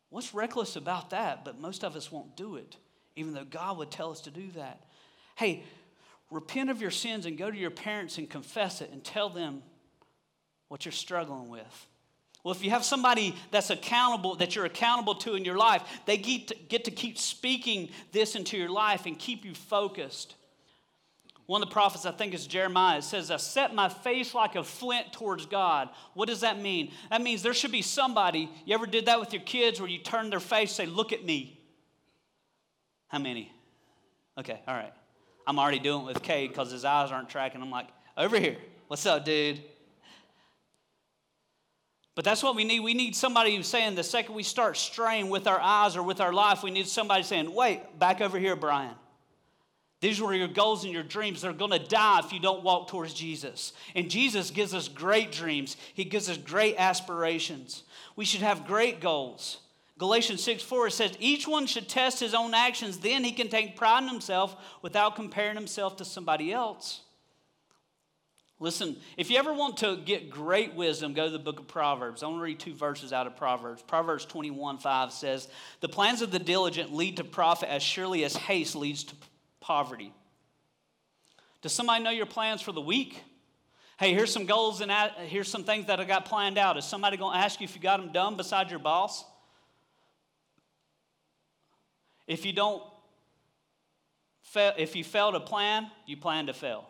What's reckless about that? But most of us won't do it, even though God would tell us to do that. Hey, repent of your sins and go to your parents and confess it and tell them what you're struggling with. Well, if you have somebody that's accountable, that you're accountable to in your life, they get to, get to keep speaking this into your life and keep you focused. One of the prophets, I think is Jeremiah, It says, I set my face like a flint towards God. What does that mean? That means there should be somebody, you ever did that with your kids where you turn their face, say, Look at me? How many? Okay, all right. I'm already doing it with Cade because his eyes aren't tracking. I'm like, Over here. What's up, dude? But that's what we need. We need somebody who's saying the second we start straying with our eyes or with our life, we need somebody saying, Wait, back over here, Brian. These were your goals and your dreams. They're going to die if you don't walk towards Jesus. And Jesus gives us great dreams, He gives us great aspirations. We should have great goals. Galatians 6 4 says, Each one should test his own actions, then he can take pride in himself without comparing himself to somebody else. Listen, if you ever want to get great wisdom, go to the book of Proverbs. I want to read two verses out of Proverbs. Proverbs 21 5 says, The plans of the diligent lead to profit as surely as haste leads to poverty. Does somebody know your plans for the week? Hey, here's some goals and here's some things that I got planned out. Is somebody going to ask you if you got them done beside your boss? If you don't, if you fail to plan, you plan to fail.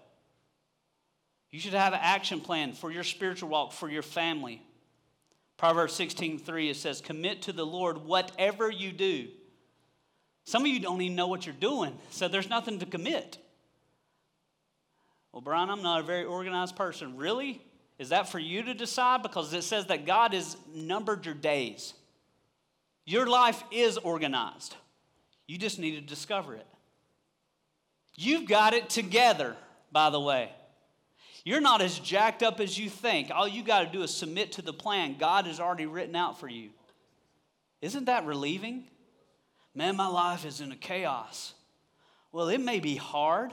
You should have an action plan for your spiritual walk, for your family. Proverbs 16 3, it says, Commit to the Lord whatever you do. Some of you don't even know what you're doing, so there's nothing to commit. Well, Brian, I'm not a very organized person. Really? Is that for you to decide? Because it says that God has numbered your days. Your life is organized. You just need to discover it. You've got it together, by the way. You're not as jacked up as you think. All you got to do is submit to the plan God has already written out for you. Isn't that relieving? Man, my life is in a chaos. Well, it may be hard.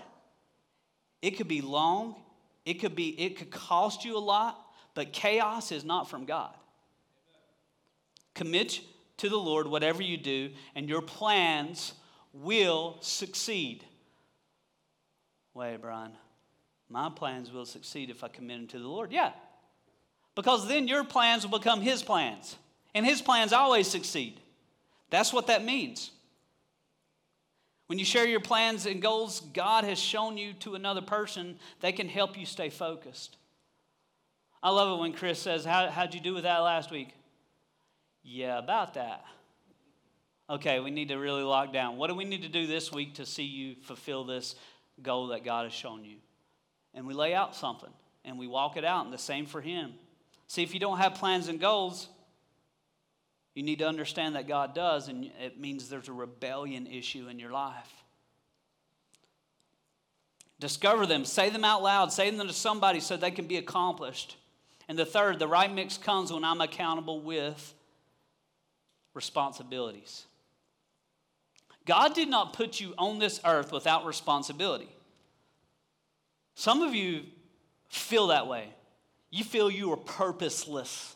It could be long. It could be it could cost you a lot, but chaos is not from God. Commit to the Lord whatever you do, and your plans will succeed. Wait, Brian. My plans will succeed if I commit them to the Lord. Yeah. Because then your plans will become His plans. And His plans always succeed. That's what that means. When you share your plans and goals, God has shown you to another person, they can help you stay focused. I love it when Chris says, How, How'd you do with that last week? Yeah, about that. Okay, we need to really lock down. What do we need to do this week to see you fulfill this goal that God has shown you? And we lay out something and we walk it out, and the same for Him. See, if you don't have plans and goals, you need to understand that God does, and it means there's a rebellion issue in your life. Discover them, say them out loud, say them to somebody so they can be accomplished. And the third, the right mix comes when I'm accountable with responsibilities. God did not put you on this earth without responsibility. Some of you feel that way. You feel you are purposeless.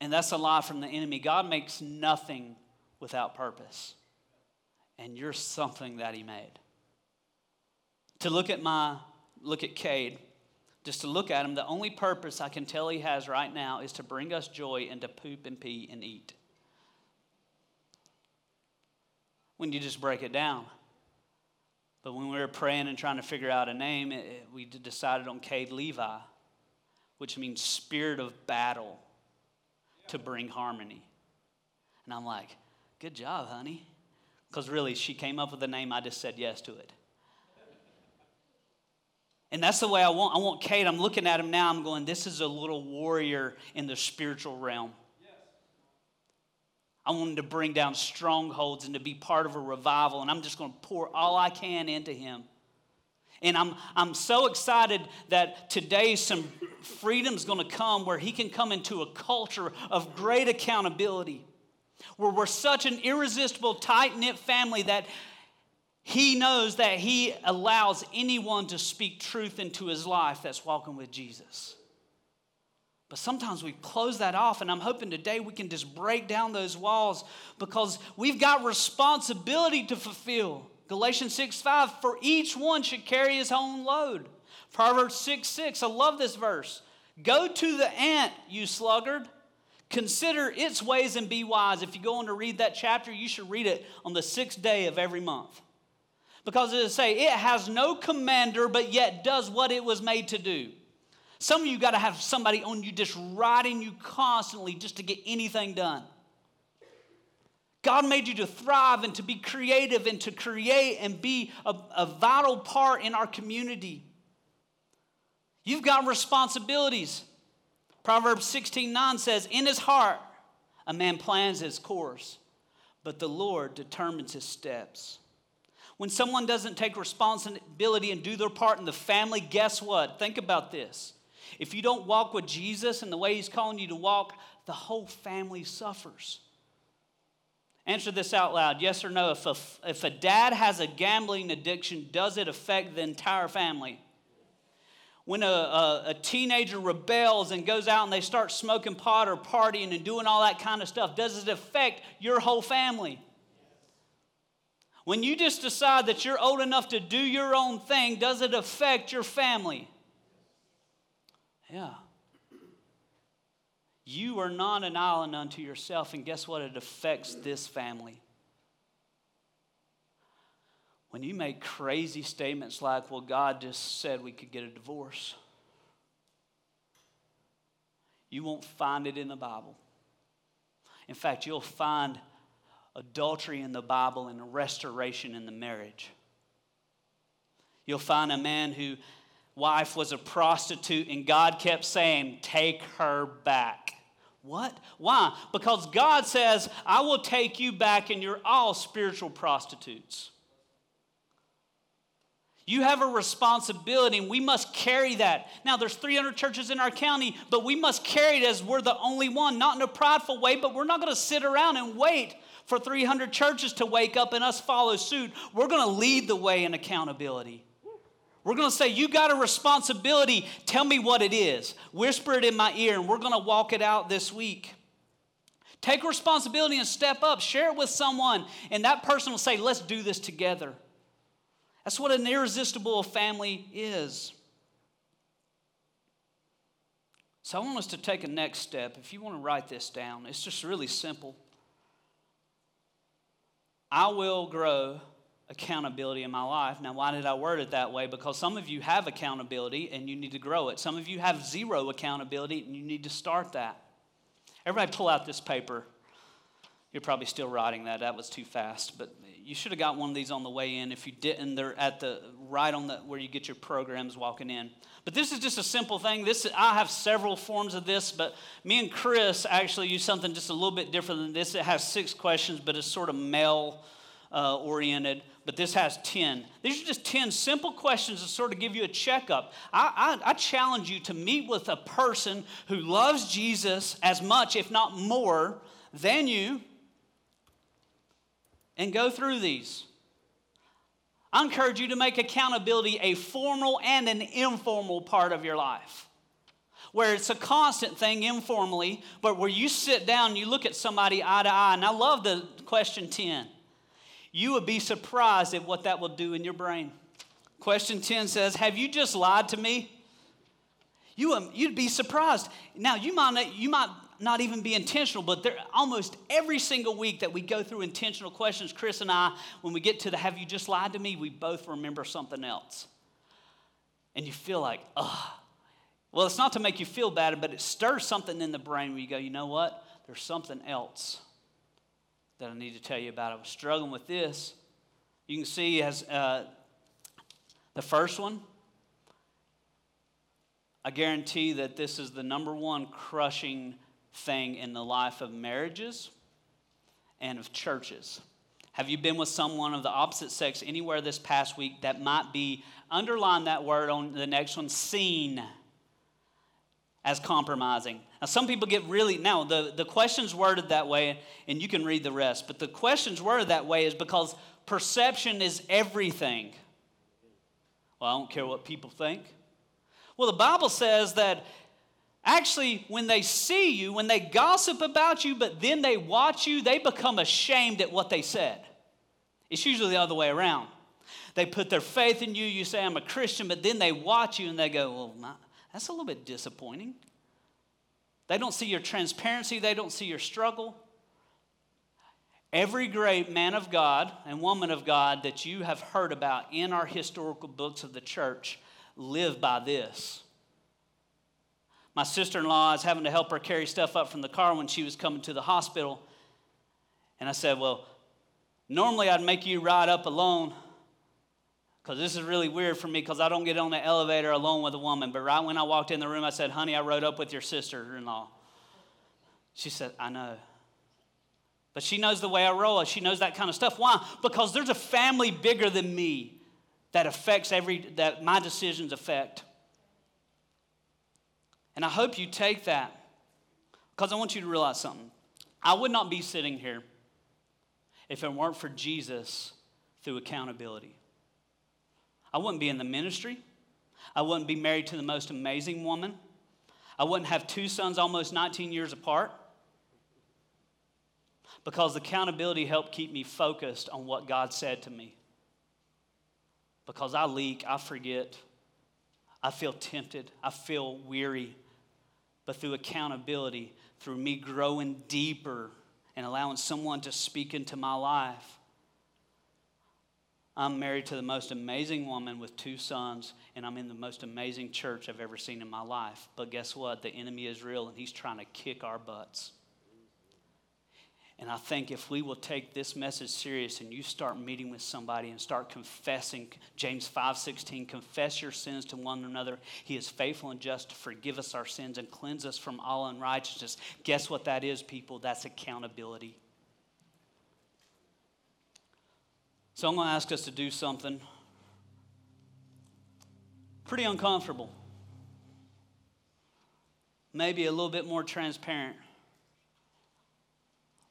And that's a lie from the enemy. God makes nothing without purpose. And you're something that he made. To look at my, look at Cade, just to look at him, the only purpose I can tell he has right now is to bring us joy and to poop and pee and eat. When you just break it down. But when we were praying and trying to figure out a name, it, we decided on Cade Levi, which means spirit of battle to bring harmony. And I'm like, good job, honey. Because really, she came up with the name, I just said yes to it. And that's the way I want. I want Cade. I'm looking at him now. I'm going, this is a little warrior in the spiritual realm. I want him to bring down strongholds and to be part of a revival. And I'm just going to pour all I can into him. And I'm, I'm so excited that today some freedom's going to come where he can come into a culture of great accountability, where we're such an irresistible, tight knit family that he knows that he allows anyone to speak truth into his life that's walking with Jesus. But sometimes we close that off, and I'm hoping today we can just break down those walls because we've got responsibility to fulfill. Galatians 6 5, for each one should carry his own load. Proverbs 6 6, I love this verse. Go to the ant, you sluggard. Consider its ways and be wise. If you go on to read that chapter, you should read it on the sixth day of every month. Because it say, it has no commander, but yet does what it was made to do. Some of you got to have somebody on you just riding you constantly just to get anything done. God made you to thrive and to be creative and to create and be a, a vital part in our community. You've got responsibilities. Proverbs 16 9 says, In his heart, a man plans his course, but the Lord determines his steps. When someone doesn't take responsibility and do their part in the family, guess what? Think about this. If you don't walk with Jesus and the way He's calling you to walk, the whole family suffers. Answer this out loud yes or no. If a, if a dad has a gambling addiction, does it affect the entire family? When a, a, a, teenager rebels and goes out and they start smoking pot or partying and doing all that kind of stuff, does it affect your whole family? When you just decide that you're old enough to do your own thing, does it affect your family? Yeah. You are not an island unto yourself, and guess what? It affects this family. When you make crazy statements like, well, God just said we could get a divorce, you won't find it in the Bible. In fact, you'll find adultery in the Bible and restoration in the marriage. You'll find a man who wife was a prostitute, and God kept saying, Take her back. What? Why? Because God says, I will take you back, and you're all spiritual prostitutes. You have a responsibility, and we must carry that. Now, there's 300 churches in our county, but we must carry it as we're the only one, not in a prideful way, but we're not going to sit around and wait for 300 churches to wake up and us follow suit. We're going to lead the way in accountability. We're going to say, You got a responsibility. Tell me what it is. Whisper it in my ear, and we're going to walk it out this week. Take responsibility and step up. Share it with someone, and that person will say, Let's do this together. That's what an irresistible family is. So I want us to take a next step. If you want to write this down, it's just really simple. I will grow accountability in my life. Now, why did I word it that way? Because some of you have accountability and you need to grow it. Some of you have zero accountability and you need to start that. Everybody, pull out this paper. You're probably still writing that. That was too fast, but you should have got one of these on the way in. If you didn't, they're at the right on the where you get your programs walking in. But this is just a simple thing. This I have several forms of this, but me and Chris actually use something just a little bit different than this. It has six questions, but it's sort of male uh, oriented. But this has 10. These are just 10 simple questions to sort of give you a checkup. I, I, I challenge you to meet with a person who loves Jesus as much, if not more, than you and go through these. I encourage you to make accountability a formal and an informal part of your life. Where it's a constant thing informally, but where you sit down and you look at somebody eye to eye. And I love the question 10. You would be surprised at what that will do in your brain. Question 10 says, Have you just lied to me? You, you'd be surprised. Now, you might, you might not even be intentional, but there, almost every single week that we go through intentional questions, Chris and I, when we get to the have you just lied to me, we both remember something else. And you feel like, ugh. Well, it's not to make you feel bad, but it stirs something in the brain where you go, you know what? There's something else that I need to tell you about. I was struggling with this. You can see as uh, the first one, I guarantee that this is the number one crushing thing in the life of marriages and of churches. Have you been with someone of the opposite sex anywhere this past week that might be, underline that word on the next one, seen as compromising? Now, some people get really, now the, the question's worded that way, and you can read the rest, but the question's worded that way is because perception is everything. Well, I don't care what people think. Well, the Bible says that Actually, when they see you, when they gossip about you, but then they watch you, they become ashamed at what they said. It's usually the other way around. They put their faith in you, you say, I'm a Christian, but then they watch you and they go, Well, that's a little bit disappointing. They don't see your transparency, they don't see your struggle. Every great man of God and woman of God that you have heard about in our historical books of the church live by this. My sister in law, is having to help her carry stuff up from the car when she was coming to the hospital. And I said, Well, normally I'd make you ride up alone because this is really weird for me because I don't get on the elevator alone with a woman. But right when I walked in the room, I said, Honey, I rode up with your sister in law. She said, I know. But she knows the way I roll. She knows that kind of stuff. Why? Because there's a family bigger than me that affects every, that my decisions affect. And I hope you take that because I want you to realize something. I would not be sitting here if it weren't for Jesus through accountability. I wouldn't be in the ministry. I wouldn't be married to the most amazing woman. I wouldn't have two sons almost 19 years apart because accountability helped keep me focused on what God said to me. Because I leak, I forget, I feel tempted, I feel weary but through accountability, through me growing deeper and allowing someone to speak into my life. I'm married to the most amazing woman with two sons, and I'm in the most amazing church I've ever seen in my life. But guess what? The enemy is real, and he's trying to kick our butts. And I think if we will take this message serious and you start meeting with somebody and start confessing, James 5:16, confess your sins to one another. He is faithful and just to forgive us our sins and cleanse us from all unrighteousness. Guess what that is, people? That's accountability. So I'm going to ask us to do something pretty uncomfortable. Maybe a little bit more transparent.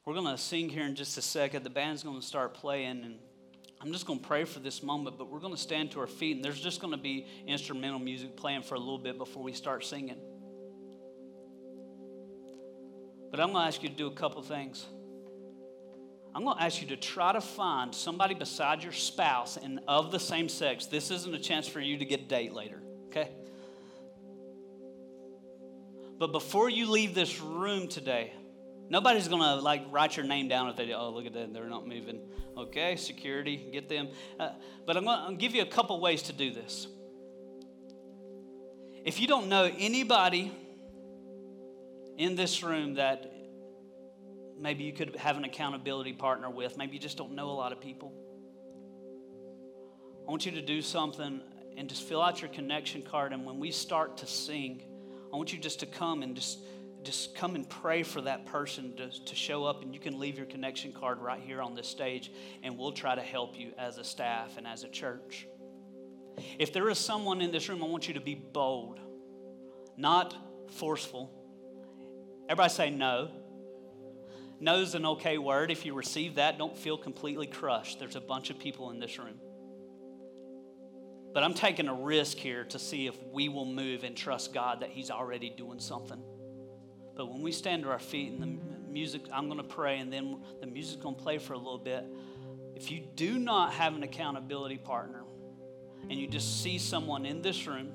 We're going to sing here in just a second. The band's going to start playing, and I'm just going to pray for this moment, but we're going to stand to our feet, and there's just going to be instrumental music playing for a little bit before we start singing. But I'm going to ask you to do a couple things. I'm going to ask you to try to find somebody beside your spouse and of the same sex. This isn't a chance for you to get a date later, okay? But before you leave this room today, Nobody's gonna like write your name down if they oh look at that they're not moving. Okay, security, get them. Uh, but I'm I'm gonna give you a couple ways to do this. If you don't know anybody in this room that maybe you could have an accountability partner with. Maybe you just don't know a lot of people. I want you to do something and just fill out your connection card. And when we start to sing, I want you just to come and just just come and pray for that person to, to show up and you can leave your connection card right here on this stage and we'll try to help you as a staff and as a church if there is someone in this room i want you to be bold not forceful everybody say no no is an okay word if you receive that don't feel completely crushed there's a bunch of people in this room but I'm taking a risk here to see if we will move and trust God that He's already doing something. But when we stand to our feet and the music, I'm going to pray and then the music's going to play for a little bit. If you do not have an accountability partner and you just see someone in this room,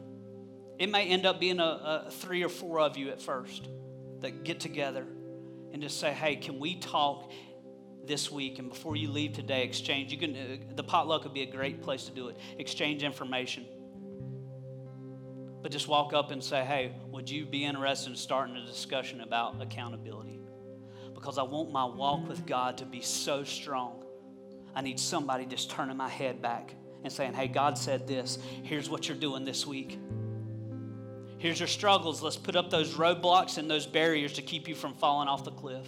it may end up being a, a three or four of you at first that get together and just say, hey, can we talk this week? And before you leave today exchange you can uh, the potluck would be a great place to do it. Exchange information. But just walk up and say hey would you be interested in starting a discussion about accountability? Because i want my walk with god to be so strong. I need somebody just turning my head back and saying hey god said this. Here's what you're doing this week here's your struggles let's put up those roadblocks and those barriers to keep you from falling off the cliff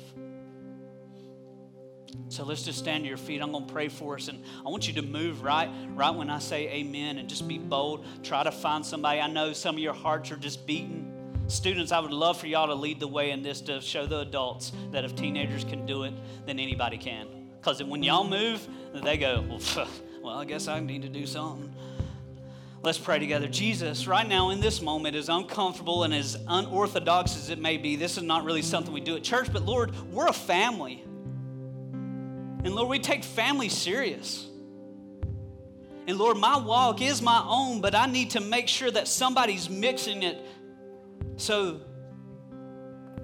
so let's just stand to your feet. I'm going to pray for us, and I want you to move right, right when I say Amen, and just be bold. Try to find somebody. I know some of your hearts are just beating. Students, I would love for y'all to lead the way in this to show the adults that if teenagers can do it, then anybody can. Because when y'all move, they go, well, well, I guess I need to do something. Let's pray together. Jesus, right now in this moment, as uncomfortable and as unorthodox as it may be, this is not really something we do at church, but Lord, we're a family. And Lord, we take family serious. And Lord, my walk is my own, but I need to make sure that somebody's mixing it so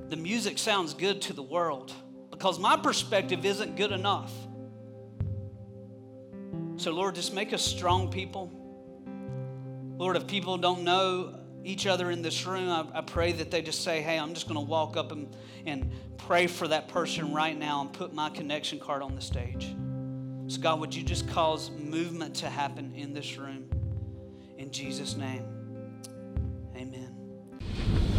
the music sounds good to the world because my perspective isn't good enough. So, Lord, just make us strong people. Lord, if people don't know each other in this room, I, I pray that they just say, hey, I'm just going to walk up and, and pray for that person right now and put my connection card on the stage. So, God, would you just cause movement to happen in this room? In Jesus' name, amen.